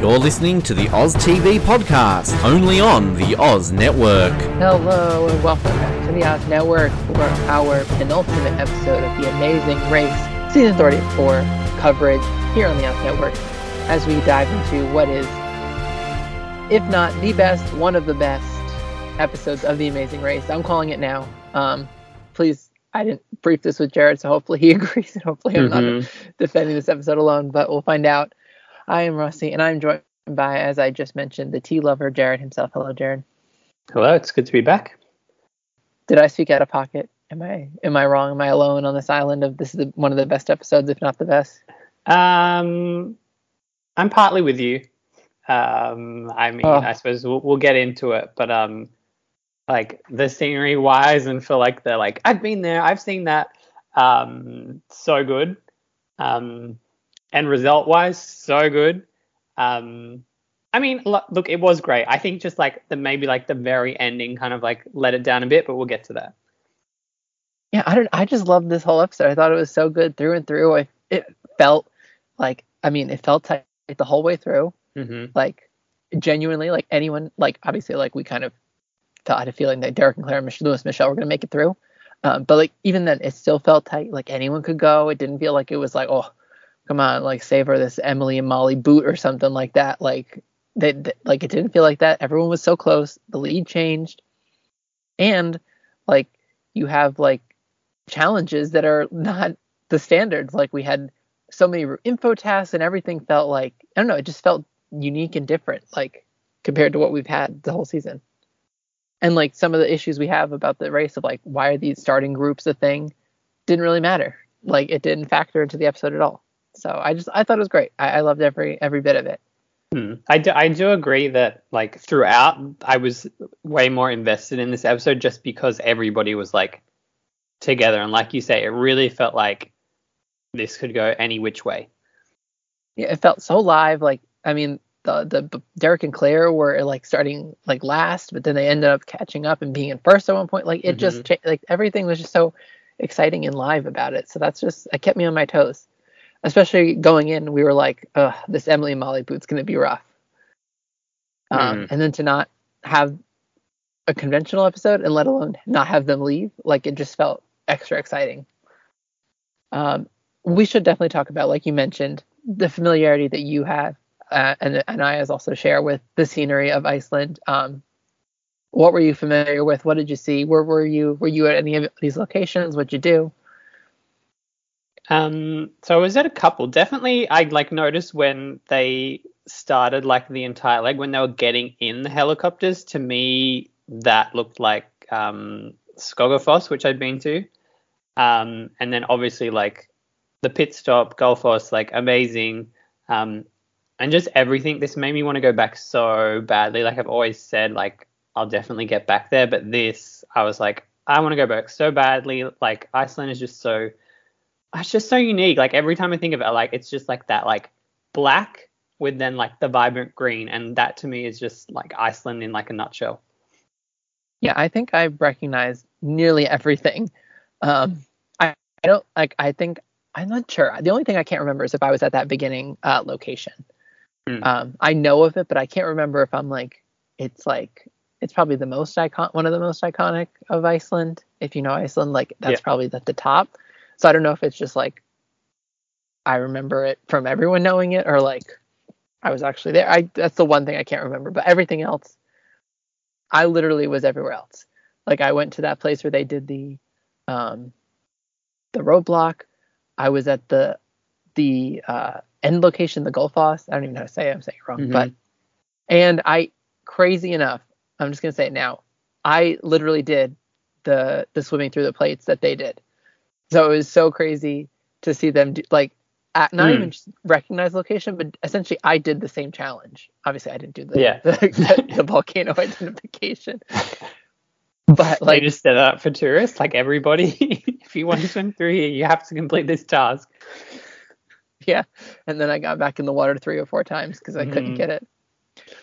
You're listening to the Oz TV podcast, only on the Oz Network. Hello and welcome back to the Oz Network for our penultimate episode of The Amazing Race, season 34 coverage here on the Oz Network as we dive into what is, if not the best, one of the best episodes of The Amazing Race. I'm calling it now. Um, please, I didn't brief this with Jarrod, so hopefully he agrees and hopefully I'm Mhm. not defending this episode alone, but we'll find out. I am Rusty and I'm joined by, as I just mentioned, the tea lover, Jarrod himself. Hello, Jarrod. Hello, it's good to be back. Did I speak out of pocket? Am I am I wrong? Am I alone on this island of this is the, one of the best episodes, if not the best? Um, I'm partly with you. Um, I mean, Oh. I suppose we'll, we'll get into it, but um, like the scenery wise, and for like the like, I've been there, I've seen that. Um, so good. Um, and result wise, so good. Um, I mean, look, it was great. I think just like the maybe like the very ending kind of like let it down a bit, but we'll get to that. Yeah, I don't. I just loved this whole episode. I thought it was so good through and through. I, it felt like I mean, it felt tight the whole way through. hmm Like genuinely, like anyone, like obviously, like we kind of thought had a feeling that Derek and Claire and Mich- Lewis Michelle were gonna make it through. Um, but like even then, it still felt tight. Like anyone could go. It didn't feel like it was like oh, come on, like save her this Emily and Molly boot or something like that. Like they, they- like it didn't feel like that. Everyone was so close. The lead changed, and like you have like challenges that are not the standards. Like we had so many info tasks and everything felt like I don't know. It just felt unique and different, like compared to what we've had the whole season. And like some of the issues we have about the race of like why are these starting groups a thing didn't really matter. Like it didn't factor into the episode at all. So I just I thought it was great. I, I loved every every bit of it. Hmm. I do, I do agree that like throughout I was way more invested in this episode just because everybody was like together and like you say it really felt like this could go any which way. Yeah, it felt so live. Like I mean, the the Derek and Claire were like starting like last, but then they ended up catching up and being in first at one point. Like it just cha- like everything was just so exciting and live about it. So that's just it kept me on my toes. Especially going in, we were like, "Ugh, this Emily and Molly boot's gonna be rough." Um, Mhm. and then to not have a conventional episode and let alone not have them leave, like it just felt extra exciting. Um, we should definitely talk about, like you mentioned, the familiarity that you have, uh, and and I as also share with the scenery of Iceland. Um, what were you familiar with? What did you see? Where were you? Were you at any of these locations? What'd you do? Um so I was at a couple. Definitely I like noticed when they started like the entire leg when they were getting in the helicopters to me that looked like um Skogafoss which I'd been to. Um and then obviously like the pit stop, Gullfoss, like amazing. Um, and just everything. This made me want to go back so badly. Like I've always said, like I'll definitely get back there. But this, I was like, I want to go back so badly. Like Iceland is just so, it's just so unique. Like every time I think of it, like it's just like that, like black with then like the vibrant green, and that to me is just like Iceland in like a nutshell. Yeah, I think I recognize nearly everything. Um, I, I don't like. I think I'm not sure. The only thing I can't remember is if I was at that beginning uh, location. Hmm. Um, I know of it, but I can't remember if I'm like. It's like it's probably the most icon, one of the most iconic of Iceland. If you know Iceland, like that's Yeah. probably at the top. So I don't know if it's just like I remember it from everyone knowing it, or like I was actually there. I that's the one thing I can't remember, but everything else, I literally was everywhere else. Like I went to that place where they did the um, the roadblock. I was at the the uh, end location, the Gulf House. I don't even know how to say it. I'm saying it wrong, Mhm. but and I crazy enough, I'm just gonna say it now. I literally did the the swimming through the plates that they did. So it was so crazy to see them do like at, not Mm. even just recognize location, but essentially I did the same challenge. Obviously, I didn't do the Yeah. the, the, the volcano identification, but Like, they just set it up for tourists, like everybody. if you want to swim through here, you have to complete this task. yeah. And then I got back in the water three or four times because I couldn't Mhm. get it.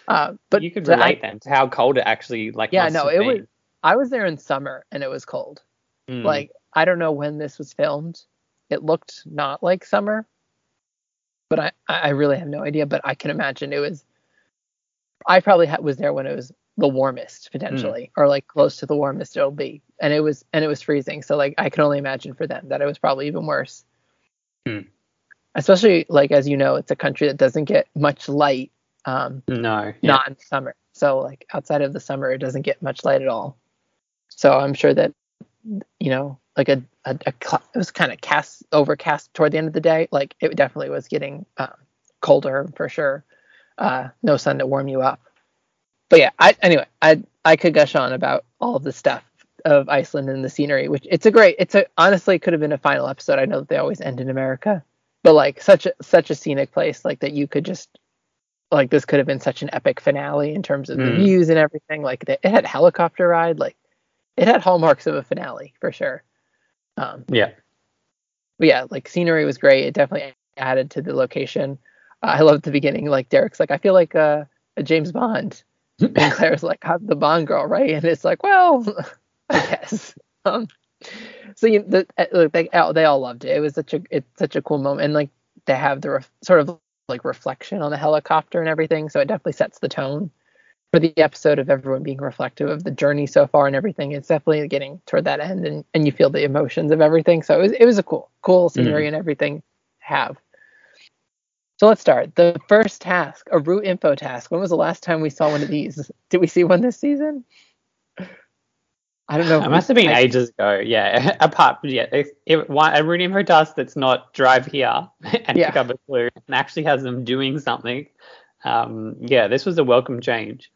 Uh, but you could the- I- relate then to how cold it actually like. Yeah, no, it been. was. I was there in summer and it was cold. Mm. Like I don't know when this was filmed. It looked not like summer, but I I really have no idea. But I can imagine it was. I probably ha- was there when it was the warmest potentially, or like close to the warmest it'll be, and it was and it was freezing. So like I can only imagine for them that it was probably even worse. Hmm. Especially like as you know, it's a country that doesn't get much light. Um, no, yeah. not in summer. So like outside of the summer, it doesn't get much light at all. So I'm sure that you know, like a, a, a cl- it was kind of cast overcast toward the end of the day. Like it definitely was getting uh, colder for sure. Uh, no sun to warm you up. But yeah, I anyway, I I could gush on about all the stuff of Iceland and the scenery, which it's a great. It's a honestly could have been a final episode. I know that they always end in America, but like such a such a scenic place, like that you could just like this could have been such an epic finale in terms of the Mm. views and everything. Like the, it had helicopter ride, like it had hallmarks of a finale for sure. Um, yeah. but yeah, like scenery was great. It definitely added to the location. Uh, I loved the beginning. Like Derek's like, I feel like uh, a James Bond, and Claire's like, I'm the Bond girl, right? And it's like, well, I guess. Um, so you, the, uh, look, they all- they all loved it. It was such a it's such a cool moment, and like they have the ref, sort of like reflection on the helicopter and everything. So it definitely sets the tone for the episode of everyone being reflective of the journey so far and everything. It's definitely getting toward that end, and, and you feel the emotions of everything. So it was it was a cool cool scenery and everything to have. So let's start. The first task, a route info task. When was the last time we saw one of these? Did we see one this season? I don't know. It must have been I- ages ago. Yeah. Apart, from yeah, one, a route info task that's not drive here and Yeah. pick up a clue and actually has them doing something. Um, yeah, this was a welcome change.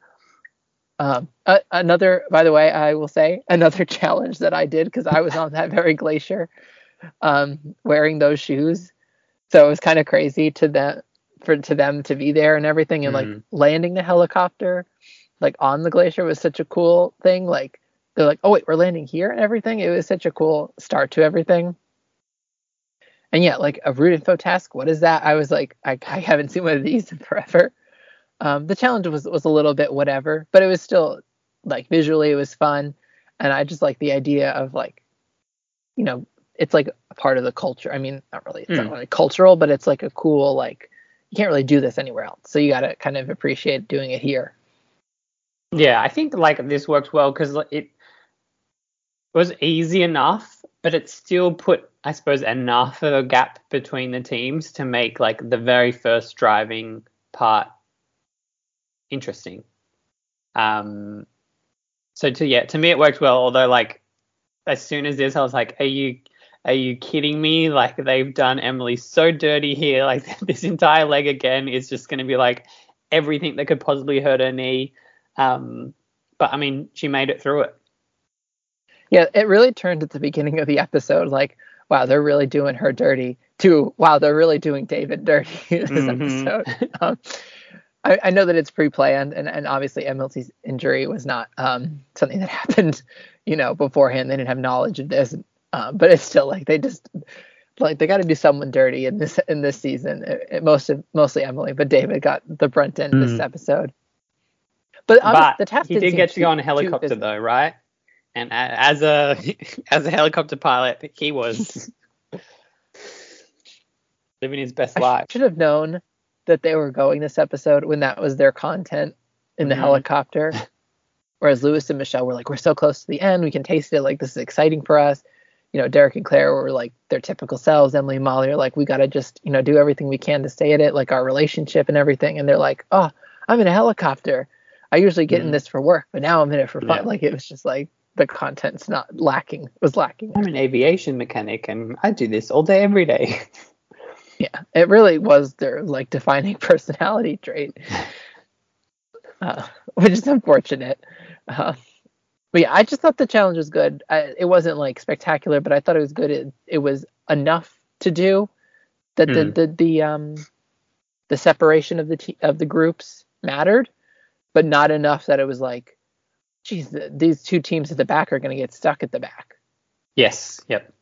Um, uh, another, by the way, I will say another challenge that I did because I was on that very glacier, um, wearing those shoes. So it was kind of crazy to them for to them to be there and everything, and like Mhm. landing the helicopter, like on the glacier was such a cool thing. Like they're like, oh wait, we're landing here and everything. It was such a cool start to everything. And yeah, like a route info task. What is that? I was like, I, I haven't seen one of these in forever. Um, the challenge was was a little bit whatever, but it was still like visually it was fun, and I just like the idea of like, you know, it's like a part of the culture. I mean, not really, it's not Mm. really cultural, but it's like a cool like you can't really do this anywhere else, so you got to kind of appreciate doing it here. Yeah, I think like this works well because it was easy enough, but it still put, I suppose, enough of a gap between the teams to make like the very first driving part interesting. Um, so to yeah, to me it worked well. Although like as soon as this, I was like, are you are you kidding me? Like they've done Emily so dirty here. Like this entire leg again is just going to be like everything that could possibly hurt her knee. Um, but I mean, she made it through it. Yeah, it really turned at the beginning of the episode like, wow, they're really doing her dirty. To wow, they're really doing David dirty this Mhm. episode. Um, I, I know that it's pre-planned, and, and obviously Emily's injury was not um, something that happened, you know, beforehand. They didn't have knowledge of this, um, but it's still like they just like they got to do someone dirty in this in this season. It, it, most of mostly Emily, but David got the brunt end of this Mm. episode. But, but the task he didn't did seem get to go on a helicopter though, right? And as a as a helicopter pilot, he was living his best I life. should have known that they were going this episode when that was their content in the Mhm. helicopter. Whereas Lewis and Michelle were like, we're so close to the end, we can taste it. Like this is exciting for us. You know, Derek and Claire were like their typical selves. Emily and Molly are like, we gotta just you know do everything we can to stay at it, like our relationship and everything. And they're like, oh, I'm in a helicopter. I usually get in Mhm. this for work, but now I'm in it for fun. Yeah. Like it was just like the content's not lacking It was lacking. I'm an aviation mechanic and I do this all day every day. Yeah, it really was their like defining personality trait, uh, which is unfortunate. Uh, but yeah, I just thought the challenge was good. I, it wasn't like spectacular, but I thought it was good. It, it was enough to do that the, Hmm. the the um the separation of the te- of the groups mattered, but not enough that it was like, geez, th- these two teams at the back are going to get stuck at the back. yes. Yep.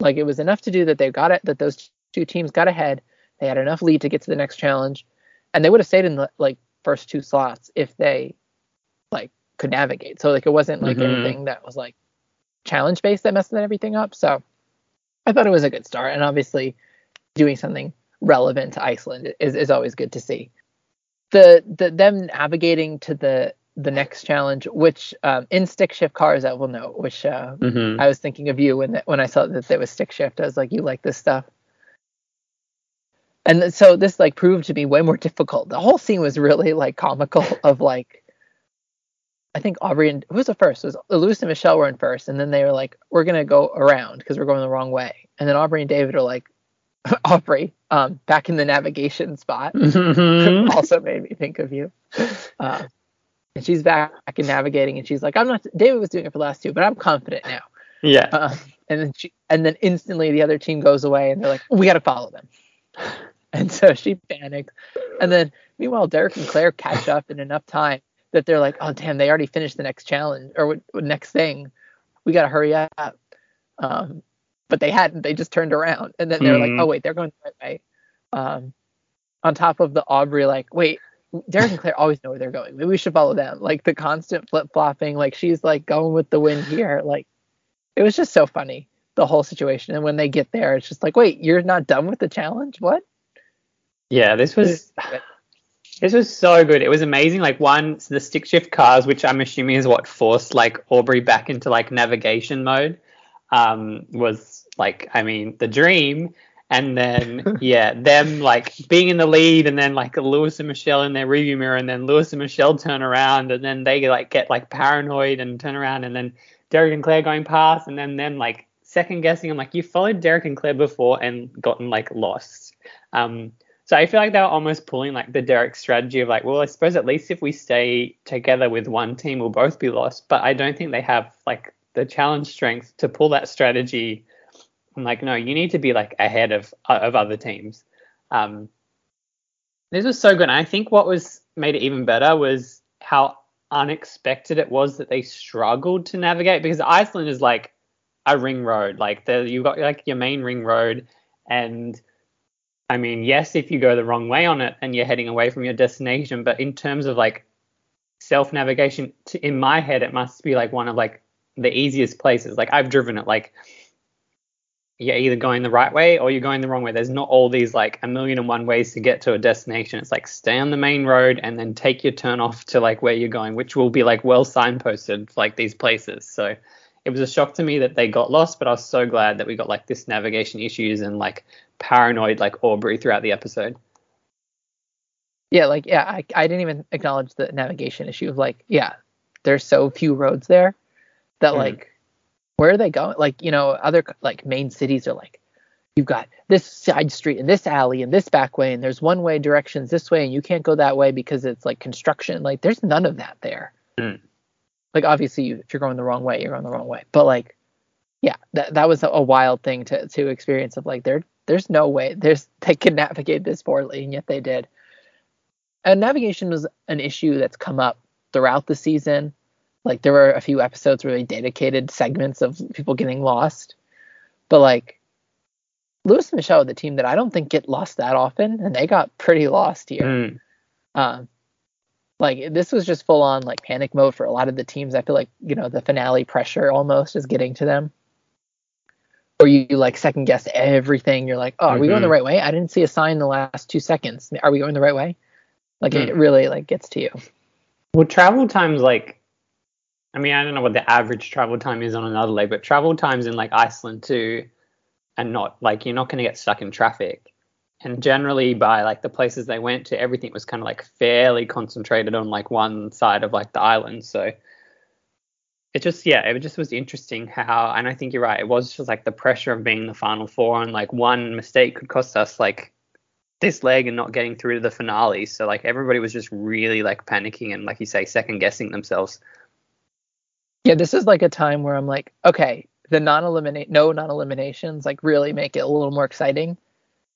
Like it was enough to do that they got it that those two teams got ahead. They had enough lead to get to the next challenge, and they would have stayed in the like first two slots if they like could navigate. So like it wasn't like Mhm. anything that was like challenge based that messed everything up. So I thought it was a good start, and obviously doing something relevant to Iceland is, is always good to see. The the them navigating to the the next challenge, which um, in stick shift cars, I will note, which uh, hmm I was thinking of you when when I saw that there was stick shift. I was like, you like this stuff. And so this like proved to be way more difficult. The whole scene was really like comical of like I think Aubrey and who was the first? It was Lewis and Michelle were in first, and then they were like, We're gonna go around because we're going the wrong way. And then Aubrey and David are like Aubrey, um, back in the navigation spot. Mm-hmm. also made me think of you. Uh, and she's back in navigating, and she's like, "I'm not." David was doing it for the last two, but I'm confident now. yeah. Uh, and then she, and then instantly the other team goes away, and they're like, "We got to follow them." And so she panics, and then meanwhile Derek and Claire catch up in enough time that they're like, "Oh damn, they already finished the next challenge or what, what next thing. We got to hurry up." Um, but they hadn't. They just turned around, and then they're like, Mhm. "Oh wait, they're going the right way." Um, on top of the Aubrey, like, wait, Derek and Claire always know where they're going. Maybe we should follow them. Like the constant flip flopping, like she's like going with the wind here. Like it was just so funny, the whole situation. And when they get there, it's just like, wait, you're not done with the challenge? What? Yeah, this was this was so good. It was amazing. Like one, the stick shift cars, which I'm assuming is what forced like Aubrey back into like navigation mode, um, was like I mean the dream. And then yeah, them like being in the lead, and then like Lewis and Michelle in their review mirror, and then Lewis and Michelle turn around, and then they like get like paranoid and turn around, and then Derek and Claire going past, and then them like second guessing. I'm like, you followed Derek and Claire before and gotten like lost. Um, so I feel like they were almost pulling like the Derek strategy of like, well, I suppose at least if we stay together with one team, we'll both be lost. But I don't think they have like the challenge strength to pull that strategy. I'm like, no, you need to be like ahead of of other teams. Um, this was so good. And I think what was made it even better was how unexpected it was that they struggled to navigate because Iceland is like a ring road. Like the you've got like your main ring road and I mean, yes, if you go the wrong way on it and you're heading away from your destination, but in terms of like self navigation, in my head, it must be like one of like the easiest places. Like I've driven it, like you're either going the right way or you're going the wrong way. There's not all these like a million and one ways to get to a destination. It's like stay on the main road and then take your turn off to like where you're going, which will be like well signposted, like these places. So it was a shock to me that they got lost, but I was so glad that we got like this navigation issues and like paranoid like Aubrey throughout the episode. Yeah, like yeah, I, I didn't even acknowledge the navigation issue of like, yeah, there's so few roads there that Mhm. like where are they going? Like, you know, other like main cities are like you've got this side street and this alley and this back way and there's one way directions this way and you can't go that way because it's like construction. Like there's none of that there. Mm. Like obviously you, if you're going the wrong way, you're going the wrong way. But like yeah, that that was a, a wild thing to to experience of like there there's no way there's they could navigate this poorly and yet they did. And navigation was an issue that's come up throughout the season. Like there were a few episodes really dedicated segments of people getting lost. But like Lewis and Michelle the team that I don't think get lost that often, and they got pretty lost here. Mm. Um, like this was just full on like panic mode for a lot of the teams. I feel like you know the finale pressure almost is getting to them. Or you, you like second guess everything. You're like, oh, are we going the Mhm. right way? I didn't see a sign in the last two seconds. Are we going the right way? Like it Mm. really like gets to you. Well, travel times like, I mean, I don't know what the average travel time is on another leg, but travel times in like Iceland too, and not like you're not going to get stuck in traffic. And generally, by like the places they went to, everything was kind of like fairly concentrated on like one side of like the island. So it just yeah, it just was interesting how, and I think you're right. It was just like the pressure of being the final four, and like one mistake could cost us like this leg and not getting through to the finale. So like everybody was just really like panicking and like you say, second guessing themselves. Yeah, this is like a time where I'm like, okay, the non-eliminate, no non-eliminations, like really make it a little more exciting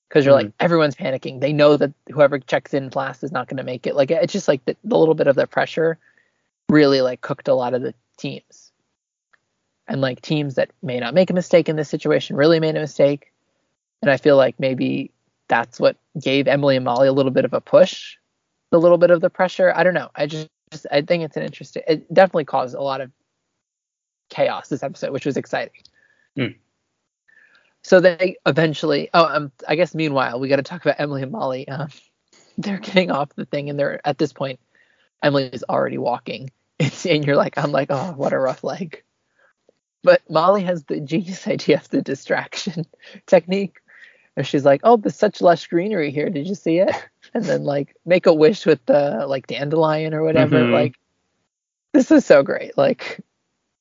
because you're mm. like everyone's panicking. They know that whoever checks in last is not going to make it. Like it's just like the, the little bit of the pressure really like cooked a lot of the teams. And like teams that may not make a mistake in this situation really made a mistake. And I feel like maybe that's what gave Emily and Molly a little bit of a push, a little bit of the pressure. I don't know. I just, just I think it's an interesting. It definitely caused a lot of chaos this episode, which was exciting. Mm. So they eventually. Oh, um, I guess meanwhile we got to talk about Emily and Molly. Um, they're getting off the thing, and they're at this point. Emily is already walking, and you're like, I'm like, oh, what a rough leg. But Molly has the genius idea of the distraction technique, and she's like, "Oh, there's such lush greenery here. Did you see it?" And then like make a wish with the like dandelion or whatever. Mm-hmm. Like this is so great. Like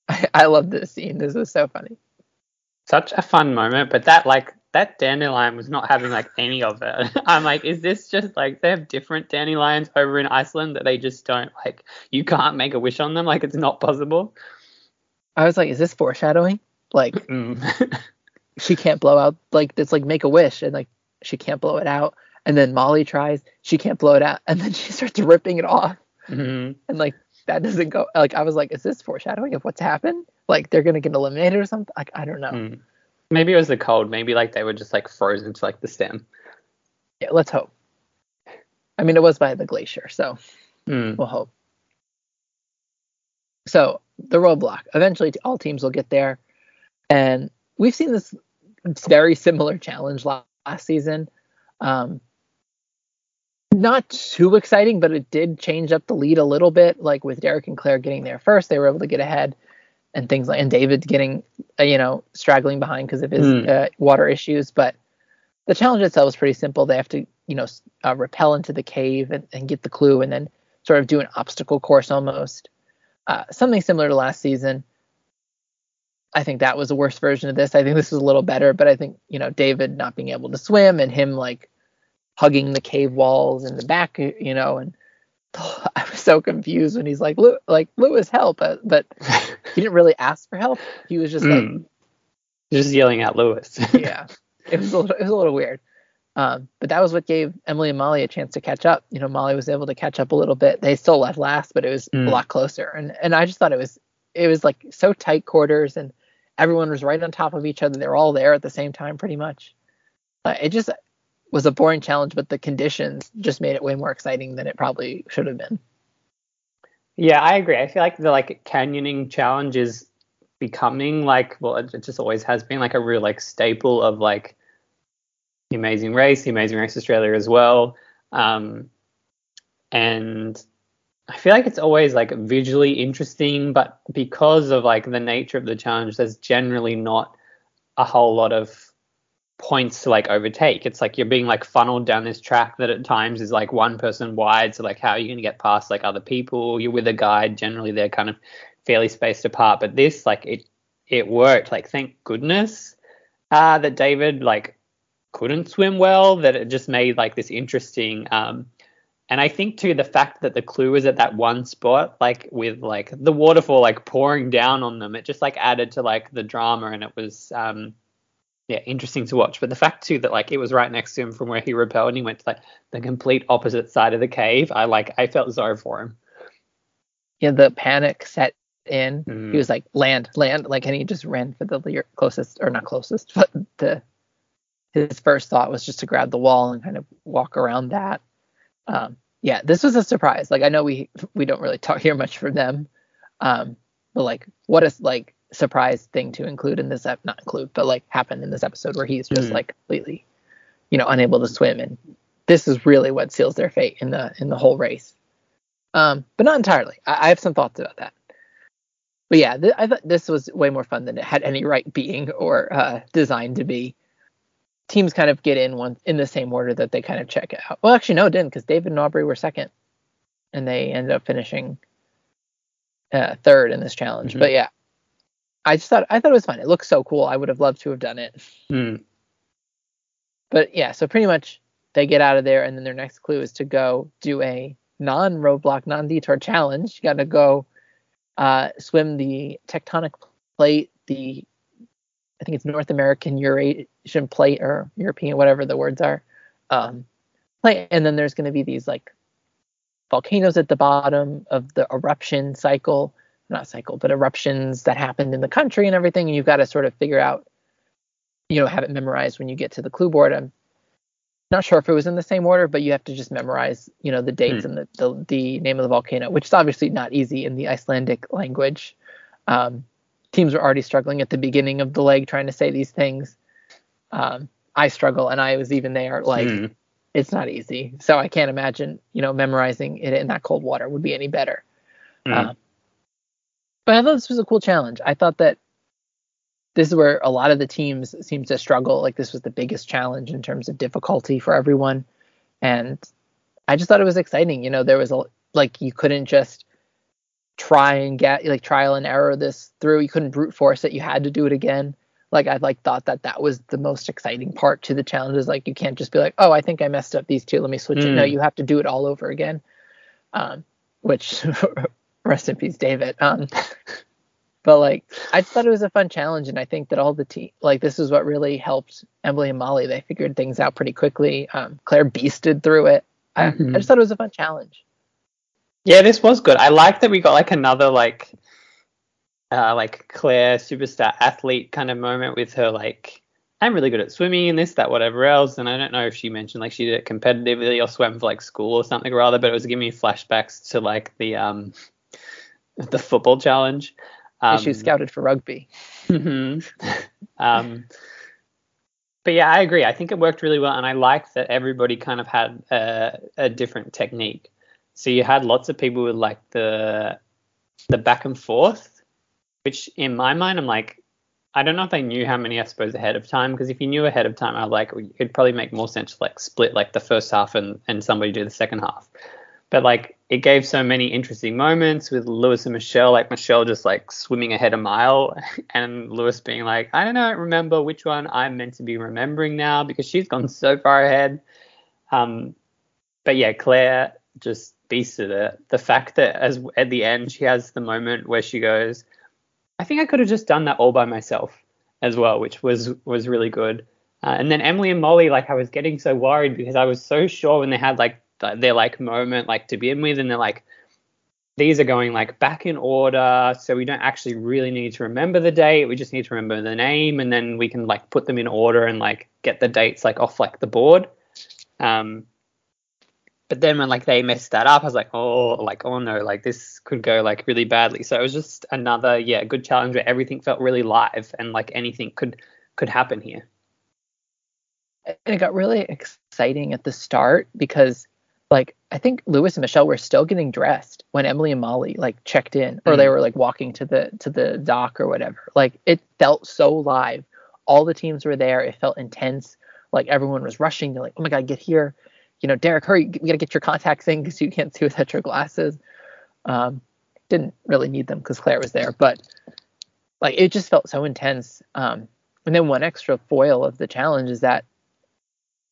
I, I love this scene. This is so funny. Such a fun moment, but that like that dandelion was not having like any of it. I'm like, is this just like they have different dandelions over in Iceland that they just don't like? You can't make a wish on them. Like it's not possible. I was like, is this foreshadowing? Like, mm. she can't blow out like it's like make a wish and like she can't blow it out and then molly tries she can't blow it out and then she starts ripping it off mm-hmm. and like that doesn't go like i was like is this foreshadowing of what's happened? Like they're gonna get eliminated or something? Like i don't know. Mm. maybe it was the cold. Maybe like they were just like frozen to like the stem. Yeah let's hope. I mean it was by the glacier so mm. we'll hope. So the roadblock. Eventually all teams will get there. And we've seen this very similar challenge last, season. Um, not too exciting, but it did change up the lead a little bit. Like with Derek and Claire getting there first, they were able to get ahead, and things like and David getting uh, you know straggling behind because of his mm. uh, water issues. But the challenge itself is pretty simple. They have to you know uh, rappel into the cave and, and, get the clue, and then sort of do an obstacle course almost. Uh, something similar to last season. I think that was the worst version of this. I think this was a little better, but I think you know David not being able to swim and him like hugging the cave walls in the back, you know, and oh, I was so confused when he's like, like Lewis, help, but, uh, but he didn't really ask for help. He was just mm. like, just yelling at Lewis. yeah, it was a little, it was a little weird. Um, but that was what gave Emily and Molly a chance to catch up. You know, Molly was able to catch up a little bit. They still left last, but it was mm. a lot closer. And and I just thought it was it was like so tight quarters and everyone was right on top of each other. They were all there at the same time, pretty much. Uh, it just was a boring challenge, but the conditions just made it way more exciting than it probably should have been. Yeah, I agree. I feel like the like canyoning challenge is becoming like well, it just always has been like a real like staple of like the Amazing Race, the Amazing Race Australia as well. Um, and I feel like it's always like visually interesting, but because of like the nature of the challenge, there's generally not a whole lot of points to like overtake. It's like you're being like funneled down this track that at times is like one person wide. So like how are you going to get past like other people? You're with a guide. Generally they're kind of fairly spaced apart. But this like it it worked. Like thank goodness uh, that David like couldn't swim well. That it just made like this interesting um, and I think too the fact that the clue was at that one spot, like with like the waterfall like pouring down on them, it just like added to like the drama and it was um yeah, interesting to watch. But the fact too that like it was right next to him from where he repelled and he went to like the complete opposite side of the cave, I like I felt sorry for him. Yeah, the panic set in. Mm. He was like, land, land, like and he just ran for the closest or not closest, but the his first thought was just to grab the wall and kind of walk around that um, yeah, this was a surprise. Like I know we we don't really talk here much from them, um, but like what is like surprise thing to include in this ep- not include, but like happen in this episode where he's just mm. like completely, you know, unable to swim, and this is really what seals their fate in the in the whole race. Um, but not entirely. I, I have some thoughts about that. But yeah, th- I thought this was way more fun than it had any right being or uh, designed to be teams kind of get in one in the same order that they kind of check out. Well, actually, no, it didn't because David and Aubrey were second, and they ended up finishing uh, third in this challenge. Mhm. But yeah, I just thought I thought it was fun. It looks so cool. I would have loved to have done it. Hmm. But yeah, so pretty much they get out of there, and then their next clue is to go do a non-roadblock, non-detour challenge. You got to go uh, swim the tectonic plate, the I think it's North American Eurasian plate or European, whatever the words are. Um, plate, and then there's going to be these like volcanoes at the bottom of the eruption cycle, not cycle, but eruptions that happened in the country and everything. And you've got to sort of figure out, you know, have it memorized when you get to the clue board. I'm not sure if it was in the same order, but you have to just memorize, you know, the dates and the, the the name of the volcano, which is obviously not easy in the Icelandic language. Um, teams were already struggling at the beginning of the leg trying to say these things. Um, I struggle, and I was even there. Like, Hmm. it's not easy. So I can't imagine, you know, memorizing it in that cold water would be any better. Hmm. Um, but I thought this was a cool challenge. I thought that this is where a lot of the teams seem to struggle. Like this was the biggest challenge in terms of difficulty for everyone, and I just thought it was exciting. You know, there was a like you couldn't just try and get like trial and error this through. You couldn't brute force it. You had to do it again. Like I like thought that that was the most exciting part to the challenge. Is like you can't just be like, oh, I think I messed up these two. Let me switch it. No, Mm. you have to do it all over again. Um, which rest in peace, David. Um, but like I just thought it was a fun challenge, and I think that all the team like this is what really helped Emily and Molly. They figured things out pretty quickly. Um, Claire beasted through it. I, Mhm. I just thought it was a fun challenge. Yeah, this was good. I like that we got like another like uh like Claire superstar athlete kind of moment with her like I'm really good at swimming and this, that, whatever else. And I don't know if she mentioned like she did it competitively or swam for like school or something or other, but it was giving me flashbacks to like the um the football challenge. Um, she scouted for rugby. Mhm. um, but yeah, I agree. I think it worked really well, and I like that everybody kind of had a, a different technique. So you had lots of people with like the the back and forth, which in my mind, I'm like, I don't know if they knew how many I suppose ahead of time, because if you knew ahead of time, I'd like it'd probably make more sense to like split like the first half and and somebody do the second half. But like it gave so many interesting moments with Lewis and Michelle, like Michelle just like swimming ahead a mile and Lewis being like, I don't know, remember which one I'm meant to be remembering now because she's gone so far ahead. Um, but yeah, Claire just beasted it. The fact that as at the end she has the moment where she goes, I think I could have just done that all by myself as well, which was was really good. Uh, and then Emily and Molly, like I was getting so worried because I was so sure when they had like their like moment like to begin with, and they're like, these are going like back in order, so we don't actually really need to remember the date. We just need to remember the name, and then we can like put them in order and like get the dates like off like the board. Um, but then when like they messed that up, I was like, oh, like oh no, like this could go like really badly. So it was just another yeah good challenge where everything felt really live and like anything could could happen here. it got really exciting at the start because like I think Lewis and Michelle were still getting dressed when Emily and Molly like checked in or they Mhm. were like walking to the to the dock or whatever. Like it felt so live. All the teams were there. It felt intense. Like everyone was rushing. They're like, "Oh my god, get here!" You know, Derek, hurry! We gotta get your contacts in because you can't see without your glasses. Um, didn't really need them because Claire was there, but like it just felt so intense. Um, and then one extra foil of the challenge is that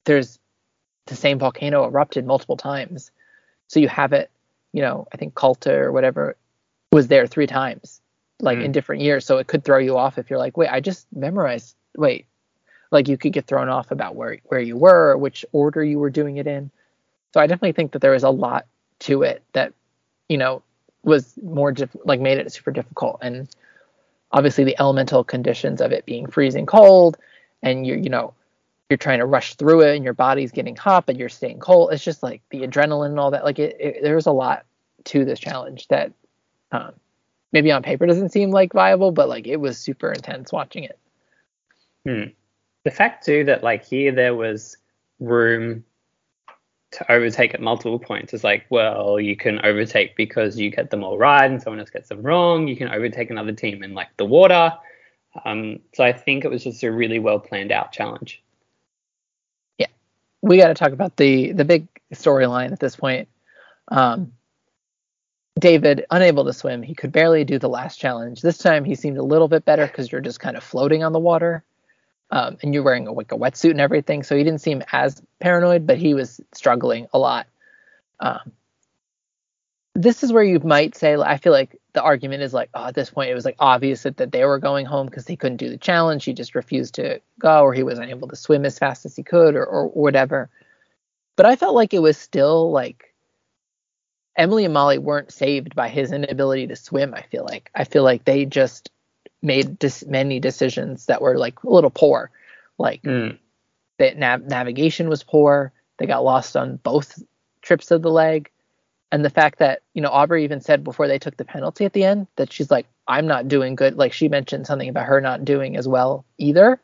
there's the same volcano erupted multiple times. So you have it, you know, I think Calta or whatever was there three times, like in Mm. different years. So it could throw you off if you're like, wait, I just memorized. Wait, like you could get thrown off about where where you were, or which order you were doing it in. So I definitely think that there was a lot to it that, you know, was more diff- like made it super difficult. And obviously the elemental conditions of it being freezing cold, and you're you know you're trying to rush through it and your body's getting hot but you're staying cold it's just like the adrenaline and all that like it, it there's a lot to this challenge that um, maybe on paper doesn't seem like viable but like it was super intense watching it The fact too that like here there was room to overtake at multiple points is like, well, you can overtake because you get them all right and someone else gets them wrong. You can overtake another team in like the water. Um, so I think it was just a really well planned out challenge. We got to talk about the the big storyline at this point um David, unable to swim, he could barely do the last challenge. This time he seemed a little bit better because you're just kind of floating on the water. Um, and you're wearing a, like a wetsuit and everything, so he didn't seem as paranoid, but he was struggling a lot. Um, this is where you might say, I feel like the argument is like, oh, at this point it was like obvious that, that they were going home because he couldn't do the challenge. He just refused to go, or he was unable to swim as fast as he could, or, or whatever. But I felt like it was still like Emily and Molly weren't saved by his inability to swim. I feel like I feel like they just made dis- many decisions that were like a little poor. Like Mm. that nav- navigation was poor. They got lost on both trips of the leg. And the fact that, you know, Aubrey even said before they took the penalty at the end that she's like, I'm not doing good. Like she mentioned something about her not doing as well either.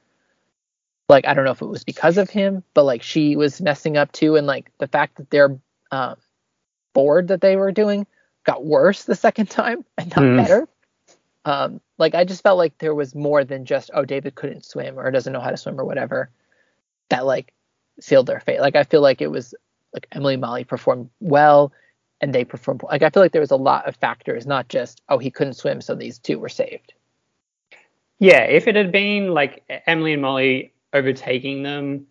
Like, I don't know if it was because of him, but like she was messing up too. And like the fact that their um, board that they were doing got worse the second time and not Mm. better. Um, like I just felt like there was more than just, oh, David couldn't swim or doesn't know how to swim or whatever that like sealed their fate. Like I feel like it was like Emily Molly performed well and they performed like I feel like there was a lot of factors, not just oh he couldn't swim, so these two were saved. Yeah, if it had been like Emily and Molly overtaking them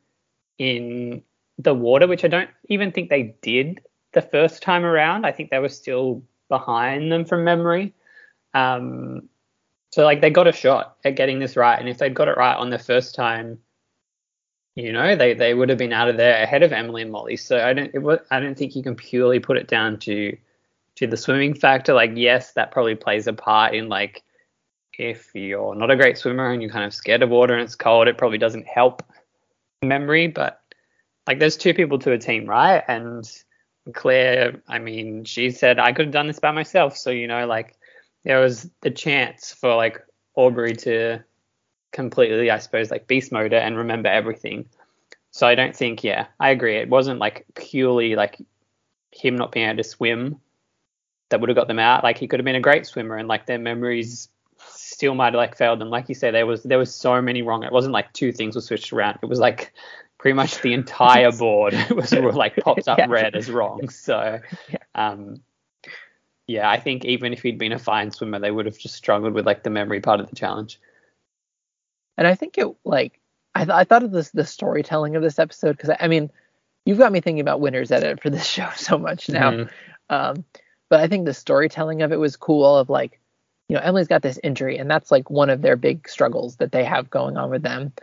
in the water, which I don't even think they did the first time around, I think they were still behind them from memory. Um, so like they got a shot at getting this right, and if they'd got it right on the first time, you know, they they would have been out of there ahead of Emily and Molly. So I don't was, I don't think you can purely put it down to to the swimming factor. Like yes, that probably plays a part in like if you're not a great swimmer and you're kind of scared of water and it's cold, it probably doesn't help memory. But like there's two people to a team, right? And Claire, I mean, she said I could have done this by myself. So, you know, like there was the chance for like Aubrey to completely, I suppose, like beast mode and remember everything. So I don't think, yeah, I agree. It wasn't like purely like him not being able to swim that would have got them out. Like he could have been a great swimmer and like their memories still might have like failed them. Like you say, there was there was so many wrong. It wasn't like two things were switched around. It was like pretty much the entire board was like popped up Yeah. red as wrong. So um yeah, I think even if he'd been a fine swimmer, they would have just struggled with like the memory part of the challenge. And I think it like I, th- I thought of this the storytelling of this episode because I, I mean you've got me thinking about winners edit for this show so much now. Mhm. Um, but I think the storytelling of it was cool. Of like, you know, Emily's got this injury, and that's like one of their big struggles that they have going on with them.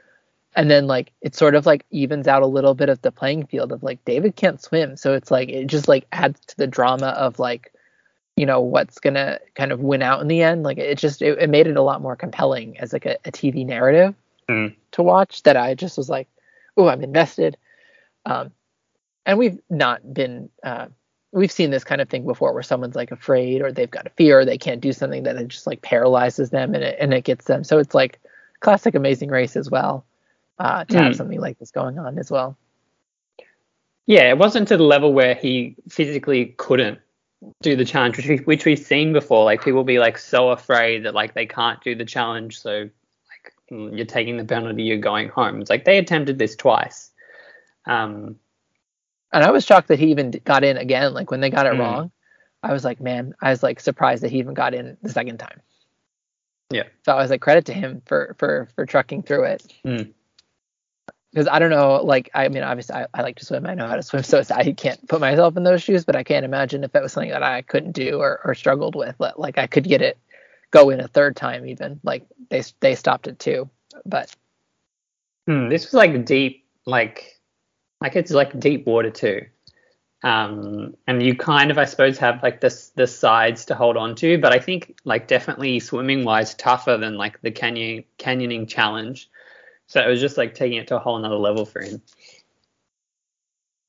And then like it sort of like evens out a little bit of the playing field of like David can't swim, so it's like it just like adds to the drama of like, you know, what's gonna kind of win out in the end. Like it just it, it made it a lot more compelling as like a, a TV narrative Mm. to watch. That I just was like, oh, I'm invested. Um, and we've not been uh, we've seen this kind of thing before where someone's like afraid or they've got a fear or they can't do something that it just like paralyzes them and it and it gets them so it's like classic amazing race as well uh, to have Hmm. something like this going on as well Yeah, it wasn't to the level where he physically couldn't do the challenge, which we which we've seen before. Like people be like so afraid that like they can't do the challenge, so like mm, you're taking the penalty, you're going home. It's like they attempted this twice. Um, and i was shocked that he even got in again like when they got it Hmm. wrong i was like man i was like surprised that he even got in the second time Yeah. so i was like credit to him for for for trucking through it Hmm. Because I don't know, like I mean, obviously I, I like to swim. I know how to swim, so I can't put myself in those shoes. But I can't imagine if that was something that I couldn't do or, or struggled with. Like, like I could get it go in a third time, even like they they stopped it too. But hmm, this was like deep, like like it's like deep water too. Um, and you kind of, I suppose, have like this the sides to hold on to, but I think like definitely swimming wise tougher than like the canyon canyoning challenge. So it was just like taking it to a whole nother level for him.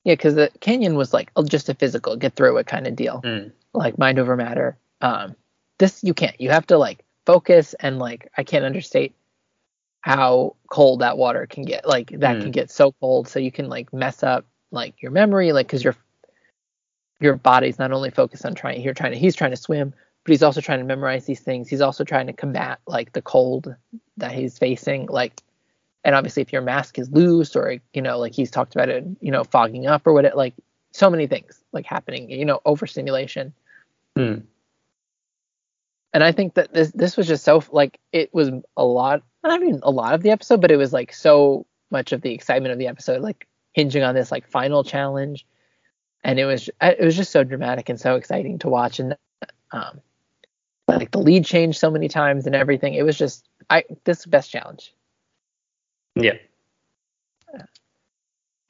yeah, because the canyon was like just a physical get through it kind of deal, Mm. like mind over matter. Um, this you can't. You have to like focus and like I can't understate how cold that water can get. Like that Mm. can get so cold, so you can like mess up like your memory, like because your your body's not only focused on trying. You're trying to. He's trying to swim, but he's also trying to memorize these things. He's also trying to combat like the cold that he's facing. Like, and obviously if your mask is loose or you know like he's talked about it, you know fogging up or what it like so many things like happening. You know overstimulation. Mm. and I think that this this was just so like it was a lot. I mean, a lot of the episode, but it was like so much of the excitement of the episode, like hinging on this like final challenge, and it was it was just so dramatic and so exciting to watch, and um, like the lead changed so many times and everything. It was just I this best challenge. Yeah.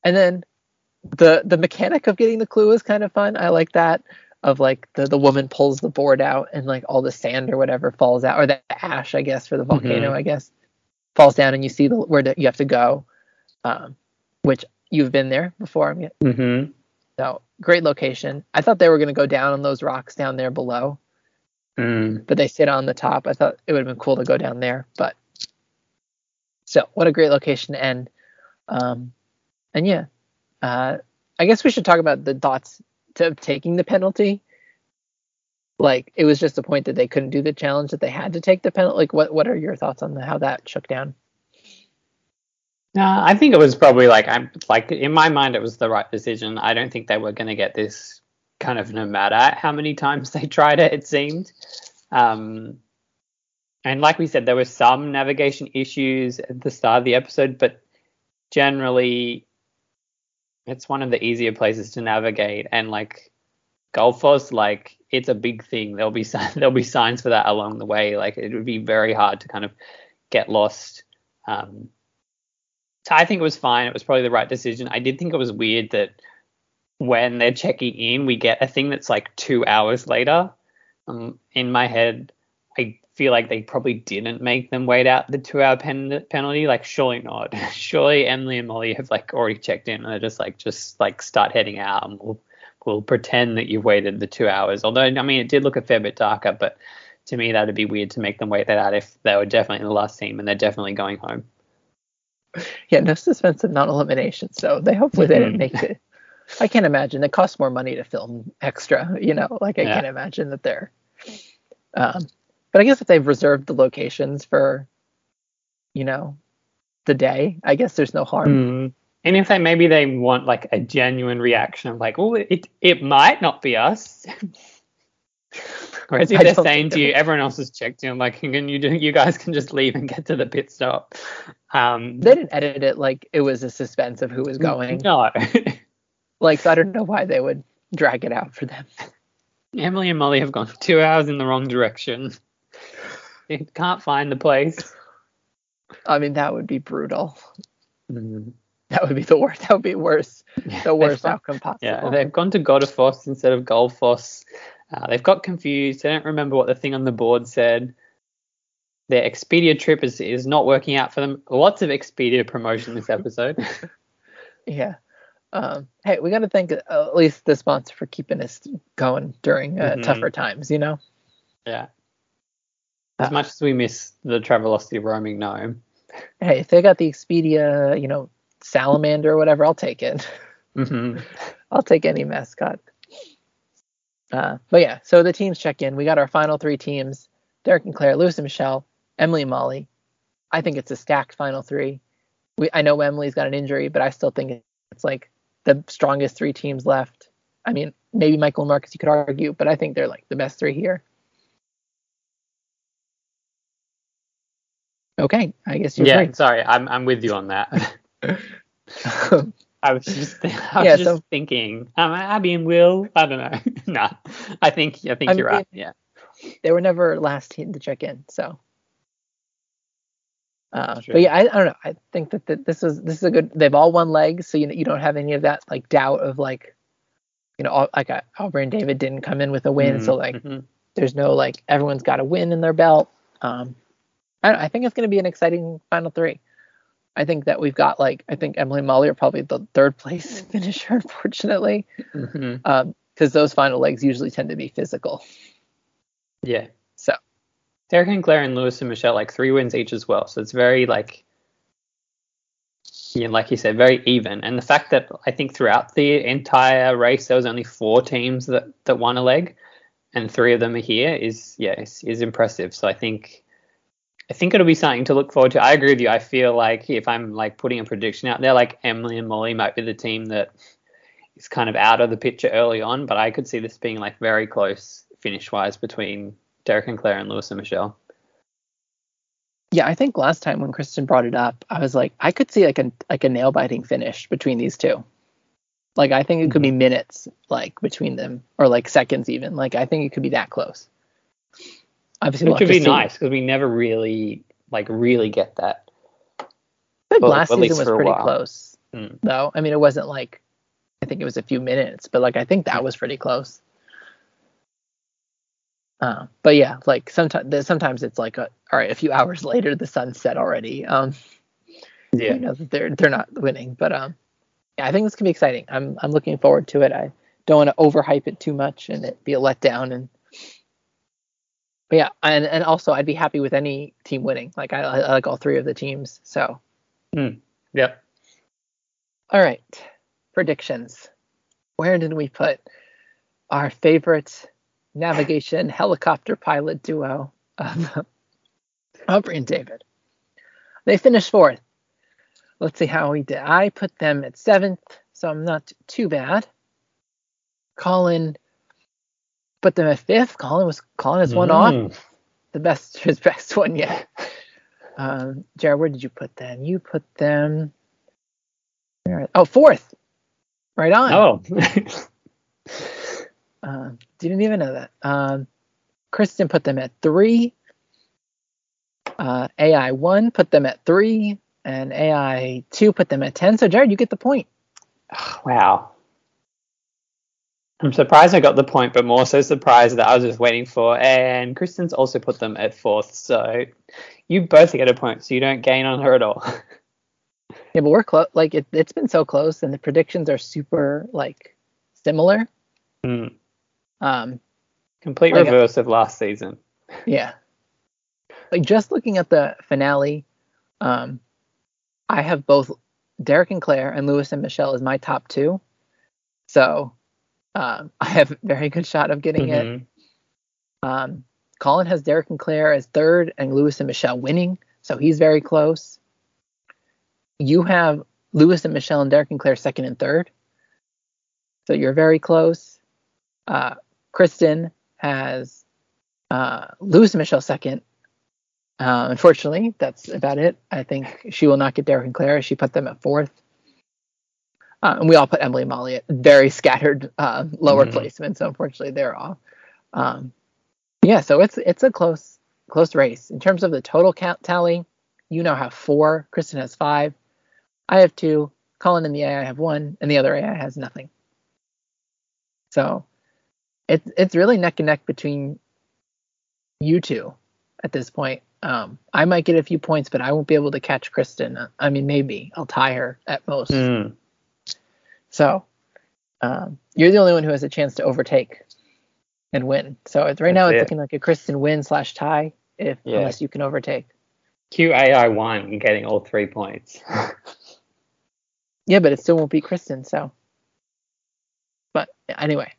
And then the the mechanic of getting the clue is kind of fun. I like that of like the the woman pulls the board out and like all the sand or whatever falls out or the ash I guess for the volcano Mhm. I guess falls down and you see the where to, you have to go, um, which you've been there before. Mm-hmm. So great location. I thought they were gonna go down on those rocks down there below, Mm. but they sit on the top. I thought it would have been cool to go down there, but so what a great location end. Um, and yeah, uh, I guess we should talk about the thoughts to taking the penalty. Like it was just a point that they couldn't do the challenge that they had to take the penalty. Like what what are your thoughts on the, how that shook down? Uh, I think it was probably like I'm like in my mind it was the right decision. I don't think they were going to get this kind of no matter how many times they tried it. It seemed, um, and like we said, there were some navigation issues at the start of the episode, but generally, it's one of the easier places to navigate. And like Gullfoss, like it's a big thing. There'll be there'll be signs for that along the way. Like it would be very hard to kind of get lost. Um, so I think it was fine. It was probably the right decision. I did think it was weird that when they're checking in, we get a thing that's like two hours later. Um, in my head, feel like they probably didn't make them wait out the two-hour pen- penalty. Like, surely not. surely Emily and Molly have like already checked in, and they're just like, just like start heading out, and we'll we'll pretend that you've waited the two hours. Although, I mean, it did look a fair bit darker, but to me, that'd be weird to make them wait that out if they were definitely in the last team and they're definitely going home. Yeah, no suspense of non-elimination. So they hopefully they didn't make it. I can't imagine it costs more money to film extra. You know, like I Yeah. can't imagine that they're. Um, but I guess if they've reserved the locations for, you know, the day, I guess there's no harm. Mm. And if they maybe they want like a genuine reaction of like, oh, it it might not be us. Whereas if I they're saying to you, everyone else has checked in, like, can you do, you guys can just leave and get to the pit stop. Um, They didn't edit it like it was a suspense of who was going. no, Like so I don't know why they would drag it out for them. Emily and Molly have gone two hours in the wrong direction. They can't find the place. I mean, that would be brutal. Mm. That would be the worst. That would be worse. Yeah, The worst gone- outcome possible. Yeah, they've gone to Godafoss instead of Gullfoss. Uh, they've got confused. They don't remember what the thing on the board said. Their Expedia trip is, is not working out for them. Lots of Expedia promotion this episode. Yeah. Um, hey, we got to thank uh, at least the sponsor for keeping us going during uh, Mhm. tougher times. You know. yeah. As much as we miss the Travelocity roaming gnome. Hey, if they got the Expedia, you know, salamander or whatever, I'll take it. hmm I'll take any mascot. Uh, but yeah, so the teams check in. We got our final three teams: Derek and Claire, Lewis and Michelle, Emily and Molly. I think it's a stacked final three. We I know Emily's got an injury, but I still think it's like the strongest three teams left. I mean, maybe Michael and Marcus you could argue, but I think they're like the best three here. Okay, I guess you Yeah, agree. sorry, I'm I'm with you on that. I was just I was Yeah, just so- thinking, um, Abby and Will. I don't know. nah, I think I think I you're right. Yeah. they were never last to check in. So, uh, but yeah, I, I don't know. I think that, that this is this is a good. They've all won legs, so you you don't have any of that like doubt of like, you know, all, like uh, Aubrey and David didn't come in with a win, so like Mhm. there's no like everyone's got a win in their belt. Um, I, I think it's going to be an exciting final three. I think that we've got like I think Emily and Molly are probably the third place finisher, unfortunately, mm-hmm. um, because those final legs usually tend to be physical. Yeah. So Derek and Claire and Lewis and Michelle like three wins each as well. So it's very like yeah, like you said, very even. And the fact that I think throughout the entire race there was only four teams that, that won a leg and three of them are here is yeah, is, is impressive. So I think I think it'll be something to look forward to. I agree with you. I feel like if I'm like putting a prediction out there, like Emily and Molly might be the team that is kind of out of the picture early on, but I could see this being like very close finish wise between Derek and Claire and Lewis and Michelle. Yeah, I think last time when Kristen brought it up, I was like, I could see like a like a nail biting finish between these two. Like I think it could be mm-hmm. minutes like between them, or like seconds even. Like I think it could be that close. Obviously, we'll Which would be see. nice because we never really like really get that. I think Well, last season was pretty close, Mm. though. I mean, it wasn't like I think it was a few minutes, but like I think that was pretty close. Uh, but yeah, like sometimes sometimes it's like a, all right, a few hours later the sun's set already. Um, Yeah. you know that they're they're not winning, but um, yeah, I think this can be exciting. I'm I'm looking forward to it. I don't want to overhype it too much and it be a letdown. And but yeah, and and also I'd be happy with any team winning. Like I, I like all three of the teams. So hmm, Yep. all right, predictions. Where did we put our favorite navigation helicopter pilot duo of Aubrey and David? They finished fourth. Let's see how we did. I put them at seventh, so I'm not too bad. Colin put them at fifth. Colin was Colin has one off. Mm. The best his best one yet. Um, Jarrod, where did you put them? You put them. Oh, fourth. Right on. Oh. Um, didn't even know that. Um, Kristen put them at three. Uh, AI one put them at three, and AI two put them at ten. So Jarrod, you get the point. wow. I'm surprised I got the point, but more so surprised that I was just waiting for. And Kristen's also put them at fourth, so you both get a point, so you don't gain on her at all. Yeah, but we're close. Like it, it's been so close, and the predictions are super like similar. Mm. Um, Complete Like, reverse of last season. Yeah. Like just looking at the finale, um, I have both Derek and Claire and Lewis and Michelle as my top two. So um, I have a very good shot of getting it. Mhm. Um, Colin has Derek and Claire as third and Lewis and Michelle winning. So he's very close. You have Lewis and Michelle and Derek and Claire second and third. So you're very close. Uh, Kristen has uh, Lewis and Michelle second. Uh, unfortunately, that's about it. I think she will not get Derek and Claire. She put them at fourth. Uh, and we all put Emily and Molly at very scattered uh, lower Mhm. placements. So unfortunately, they're all. Um, yeah, so it's it's a close close race in terms of the total count tally. You now have four. Kristen has five. I have two. Colin and the AI have one, and the other AI has nothing. So it's it's really neck and neck between you two at this point. Um, I might get a few points, but I won't be able to catch Kristen. I mean, maybe I'll tie her at most. Mm. So um, you're the only one who has a chance to overtake and win. So it's, right now it's it. looking like a Kristen win slash tie, if Yeah. unless you can overtake. QAI won and getting all three points. Yeah, but it still won't beat Kristen. So, but anyway,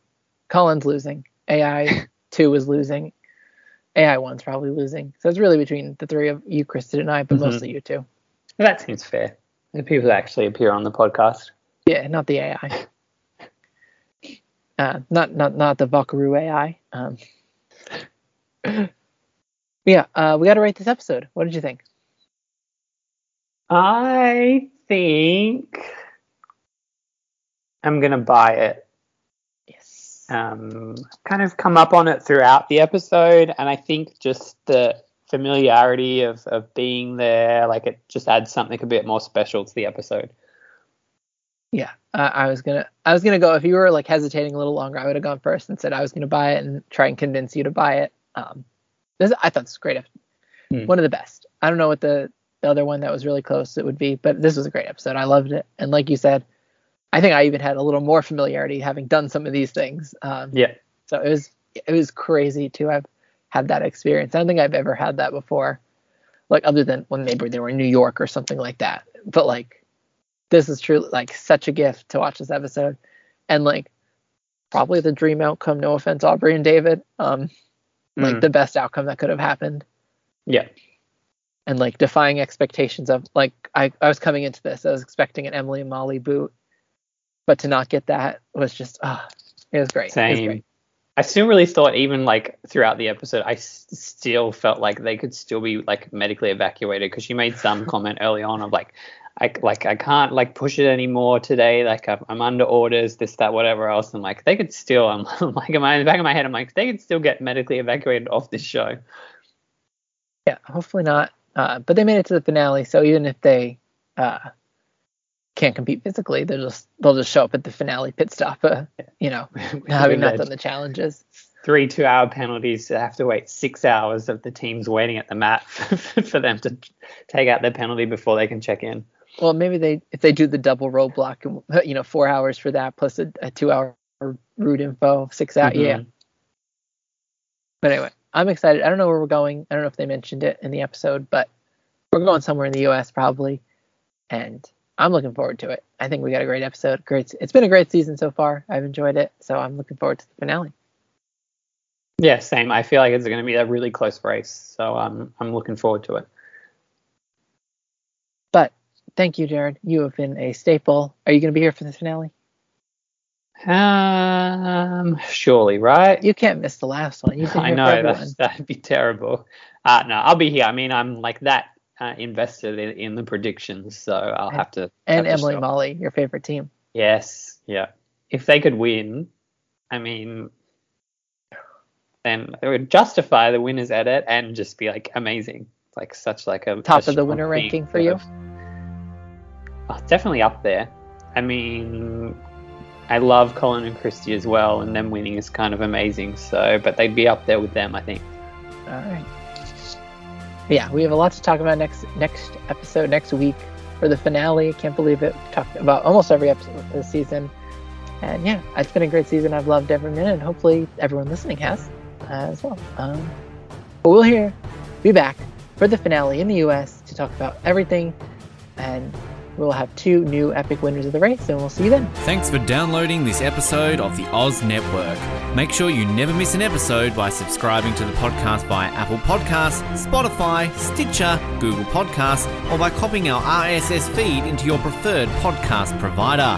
Colin's losing. AI two is losing. AI one's probably losing. So it's really between the three of you, Kristen, and I, but Mhm. mostly you two. that seems fair. The people that actually appear on the podcast. Yeah, not the AI. Uh, not not not the Valkyrie AI. Um, yeah, uh, we got to rate this episode. What did you think? I think I'm gonna buy it. Yes. Um, kind of come up on it throughout the episode, and I think just the familiarity of of being there, like it just adds something a bit more special to the episode. Yeah, uh, I was gonna I was gonna go if you were like hesitating a little longer, I would have gone first and said I was gonna buy it and try and convince you to buy it. Um, this I thought this was great. Hmm. One of the best. I don't know what the, the other one that was really close it would be, but this was a great episode. I loved it, and like you said, I think I even had a little more familiarity having done some of these things. Um, Yeah. So it was it was crazy to have had that experience. I don't think I've ever had that before, like other than when maybe they were in New York or something like that. But like this is truly like such a gift to watch this episode, and like probably the dream outcome. No offense, Aubrey and David. Um, like Mm. the best outcome that could have happened, Yeah. and like defying expectations of like I I was coming into this I was expecting an Emily and Molly boot, but to not get that was just ah it was great. It was Same. great. I still really thought, even like throughout the episode, I s- still felt like they could still be like medically evacuated because she made some comment early on of like, I like I can't like push it anymore today. Like I'm, I'm under orders, this, that, whatever else. And like they could still, I'm like, in the back of my head, I'm like, they could still get medically evacuated off this show. Yeah, hopefully not. Uh, but they made it to the finale, so even if they uh, can't compete physically, they'll just they'll just show up at the finale pit stop. Uh, you know, having not done the challenges. Three two-hour penalties to have to wait six hours of the teams waiting at the mat for them to take out their penalty before they can check in. Well, maybe they if they do the double roadblock, and you know, four hours for that plus a, a two-hour route info, six out. Mhm. Yeah. But anyway, I'm excited. I don't know where we're going. I don't know if they mentioned it in the episode, but we're going somewhere in the U.S. probably, and I'm looking forward to it. I think we got a great episode. Great. It's been a great season so far. I've enjoyed it, so I'm looking forward to the finale. Yeah, same. I feel like it's going to be a really close race, so um, I'm looking forward to it. Thank you, Jarrod. You have been a staple. Are you going to be here for the finale? Um, surely, right? You can't miss the last one. I know that's, that'd be terrible. Uh, no, I'll be here. I mean, I'm like that uh, invested in, in the predictions, so I'll have to. and have Emily stop. Molly, your favorite team. Yes, yeah. If they could win, I mean, then it would justify the winners edit and just be like amazing, like such like a Top a of the winner ranking for you? of- Oh, definitely up there. I mean, I love Colin and Christie as well, and them winning is kind of amazing. So, but they'd be up there with them, I think. All right. Yeah, we have a lot to talk about next next episode next week for the finale. Can't believe it. Talked about almost every episode of the season, and yeah, it's been a great season. I've loved every minute, and hopefully everyone listening has uh, as well. Um, but we'll hear, be back for the finale in the U.S. to talk about everything, and we'll have two new epic winners of the race, and we'll see you then. Thanks for downloading this episode of the Oz Network. Make sure you never miss an episode by subscribing to the podcast via Apple Podcasts, Spotify, Stitcher, Google Podcasts, or by copying our RSS feed into your preferred podcast provider.